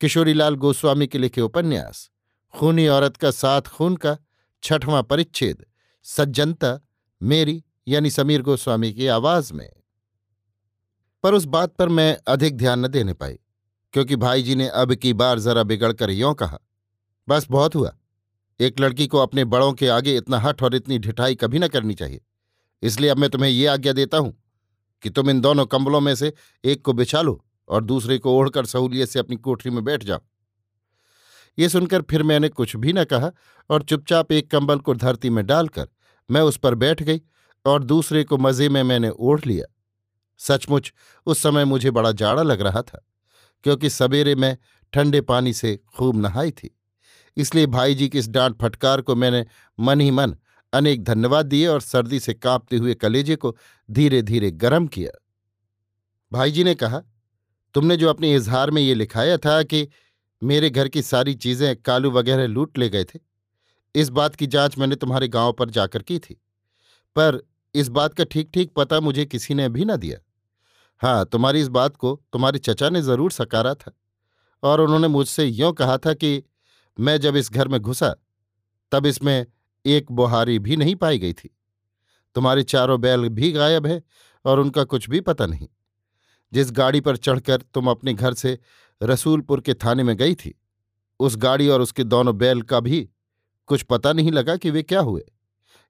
किशोरीलाल गोस्वामी के लिखे उपन्यास, खूनी औरत का साथ खून का छठवां परिच्छेद, सज्जनता, मेरी, यानी समीर गोस्वामी की आवाज़ में। पर उस बात पर मैं अधिक ध्यान न देने पाई, क्योंकि भाई जी ने अब की बार जरा बिगड़कर यों कहा, बस बहुत हुआ। एक लड़की को अपने बड़ों के आगे इतना हठ और इतनी ढिठाई कभी न करनी चाहिए। इसलिए अब मैं तुम्हें ये आज्ञा देता हूँ कि तुम इन दोनों कंबलों में से एक को बिछा लो और दूसरे को ओढ़कर सहूलियत से अपनी कोठरी में बैठ जाओ। ये सुनकर फिर मैंने कुछ भी न कहा और चुपचाप एक कंबल को धरती में डालकर मैं उस पर बैठ गई और दूसरे को मज़े में मैंने ओढ़ लिया। सचमुच, उस समय मुझे बड़ा जाड़ा लग रहा था, क्योंकि सवेरे मैं ठंडे पानी से खूब नहाई थी। इसलिए भाई जी की इस डांट फटकार को मैंने मन ही मन अनेक धन्यवाद दिए और सर्दी से कांपते हुए कलेजे को धीरे धीरे गर्म किया। भाई जी ने कहा तुमने जो अपने इजहार में ये लिखाया था कि मेरे घर की सारी चीज़ें कालू वगैरह लूट ले गए थे, इस बात की जाँच मैंने तुम्हारे गाँव पर जाकर की थी। पर इस बात का ठीक ठीक पता मुझे किसी ने भी ना दिया। हाँ तुम्हारी इस बात को तुम्हारे चचा ने ज़रूर सकारा था और उन्होंने मुझसे यों कहा था कि मैं जब इस घर में घुसा, तब इसमें एक बुहारी भी नहीं पाई गई थी। तुम्हारे चारों बैल भी गायब है और उनका कुछ भी पता नहीं। जिस गाड़ी पर चढ़कर तुम अपने घर से रसूलपुर के थाने में गई थी, उस गाड़ी और उसके दोनों बैल का भी कुछ पता नहीं लगा कि वे क्या हुए,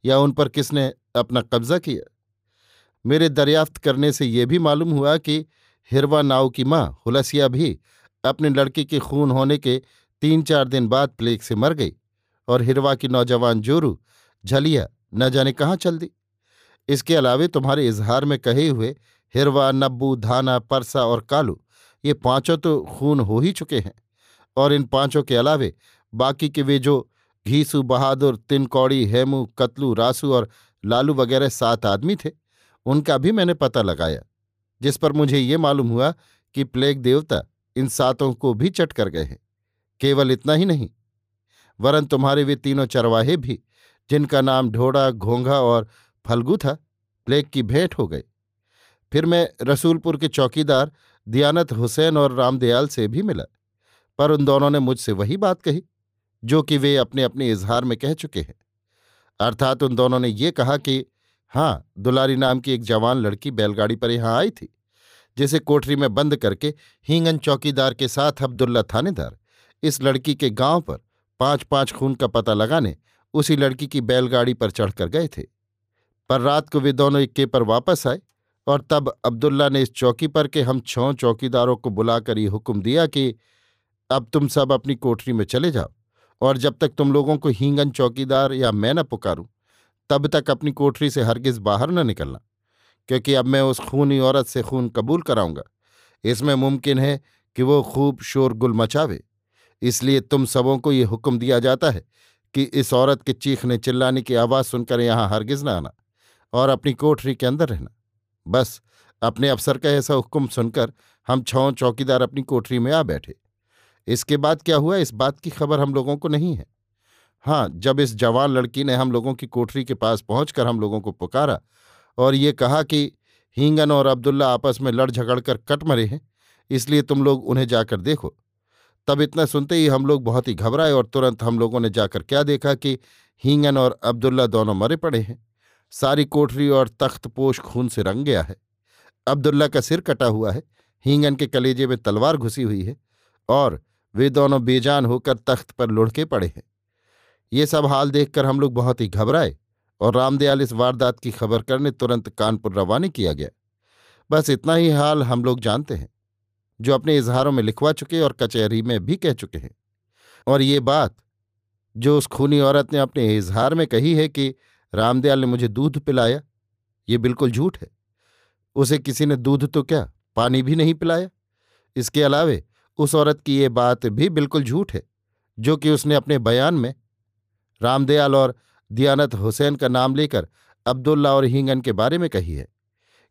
या उन पर किसने अपना कब्जा किया? मेरे दरियाफ्त करने से यह भी मालूम हुआ कि हिरवा नाव की माँ हुलसिया भी अपने लड़के के खून होने के तीन चार दिन बाद प्लेग से मर गई और हिरवा की नौजवान जोरू झलिया न जाने कहाँ चल दी। इसके अलावे तुम्हारे इजहार में कहे हुए हिरवा, नब्बू, धाना, परसा और कालू, ये पाँचों तो खून हो ही चुके हैं। और इन पाँचों के अलावे बाकी के वे जो घीसू, बहादुर, तिनकौड़ी, हेमू, कतलू, रासू और लालू वगैरह सात आदमी थे, उनका भी मैंने पता लगाया, जिस पर मुझे ये मालूम हुआ कि प्लेग देवता इन सातों को भी चट कर गए हैं। केवल इतना ही नहीं, वरन तुम्हारे वे तीनों चरवाहे भी, जिनका नाम ढोड़ा, घोंघा और फलगू था, प्लेग की भेंट हो गए। फिर मैं रसूलपुर के चौकीदार दियानत हुसैन और रामदयाल से भी मिला, पर उन दोनों ने मुझसे वही बात कही, जो कि वे अपने अपने इजहार में कह चुके हैं। अर्थात उन दोनों ने ये कहा कि हाँ दुलारी नाम की एक जवान लड़की बैलगाड़ी पर यहाँ आई थी, जिसे कोठरी में बंद करके हींगन चौकीदार के साथ अब्दुल्ला थानेदार, इस लड़की के गाँव पर पाँच पाँच खून का पता लगाने उसी लड़की की बैलगाड़ी पर चढ़कर गए थे। पर रात को वे दोनों इक्के पर वापस आए और तब अब्दुल्ला ने इस चौकी पर के हम छौ चौकीदारों को बुलाकर ये हुक्म दिया कि, अब तुम सब अपनी कोठरी में चले जाओ और जब तक तुम लोगों को हींगन चौकीदार या मैं न पुकारूं, तब तक अपनी कोठरी से हरगिज बाहर न निकलना, क्योंकि अब मैं उस खूनी औरत से खून कबूल कराऊँगा। इसमें मुमकिन है कि वो खूब शोरगुल मचावे। इसलिए तुम सबों को ये हुक्म दिया जाता है कि इस औरत के चीखने चिल्लाने की आवाज़ सुनकर यहाँ हरगिज न आना और अपनी कोठरी के अंदर रहना। बस, अपने अफसर का ऐसा हुक्म सुनकर हम छौ चौकीदार अपनी कोठरी में आ बैठे। इसके बाद क्या हुआ? इस बात की खबर हम लोगों को नहीं है। हाँ जब इस जवान लड़की ने हम लोगों की कोठरी के पास पहुंचकर हम लोगों को पुकारा और ये कहा कि, हींगन और अब्दुल्ला आपस में लड़ झगड़ कर कट मरे हैं, इसलिए तुम लोग उन्हें जाकर देखो। तब इतना सुनते ही हम लोग बहुत ही घबराए और तुरंत हम लोगों ने जाकर क्या देखा कि हींगन और अब्दुल्ला दोनों मरे पड़े हैं। सारी कोठरी और तख्त पोश खून से रंग गया है। अब्दुल्ला का सिर कटा हुआ है। हींगन के कलेजे में तलवार घुसी हुई है और वे दोनों बेजान होकर तख्त पर लुढ़के पड़े हैं। ये सब हाल देखकर हम लोग बहुत ही घबराए और रामदयाल इस वारदात की खबर करने तुरंत कानपुर रवाना किया गया। बस इतना ही हाल हम लोग जानते हैं, जो अपने इजहारों में लिखवा चुके और कचहरी में भी कह चुके हैं। और ये बात जो उस खूनी औरत ने अपने इजहार में कही है कि रामदयाल ने मुझे दूध पिलाया। ये बिल्कुल झूठ है। उसे किसी ने दूध तो क्या, पानी भी नहीं पिलाया? इसके अलावे उस औरत की ये बात भी बिल्कुल झूठ है, जो कि उसने अपने बयान में रामदयाल और दियानत हुसैन का नाम लेकर अब्दुल्ला और हींगन के बारे में कही है,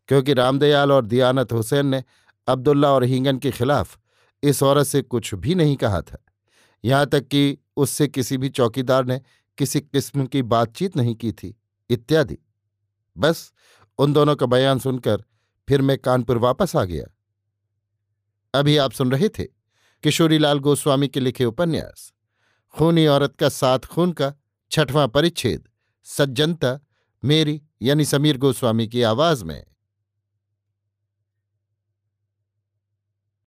क्योंकि रामदयाल और दियानत हुसैन ने अब्दुल्ला और हींगन के खिलाफ इस औरत से कुछ भी नहीं कहा था। यहाँ तक कि उससे किसी भी चौकीदार ने किसी किस्म की बातचीत नहीं की थी, इत्यादि। बस उन दोनों का बयान सुनकर फिर मैं कानपुर वापस आ गया। अभी आप सुन रहे थे किशोरीलाल गोस्वामी के लिखे उपन्यास, खूनी औरत का सात खून का छठवां परिच्छेद, सज्जनता, मेरी यानी समीर गोस्वामी की आवाज़ में।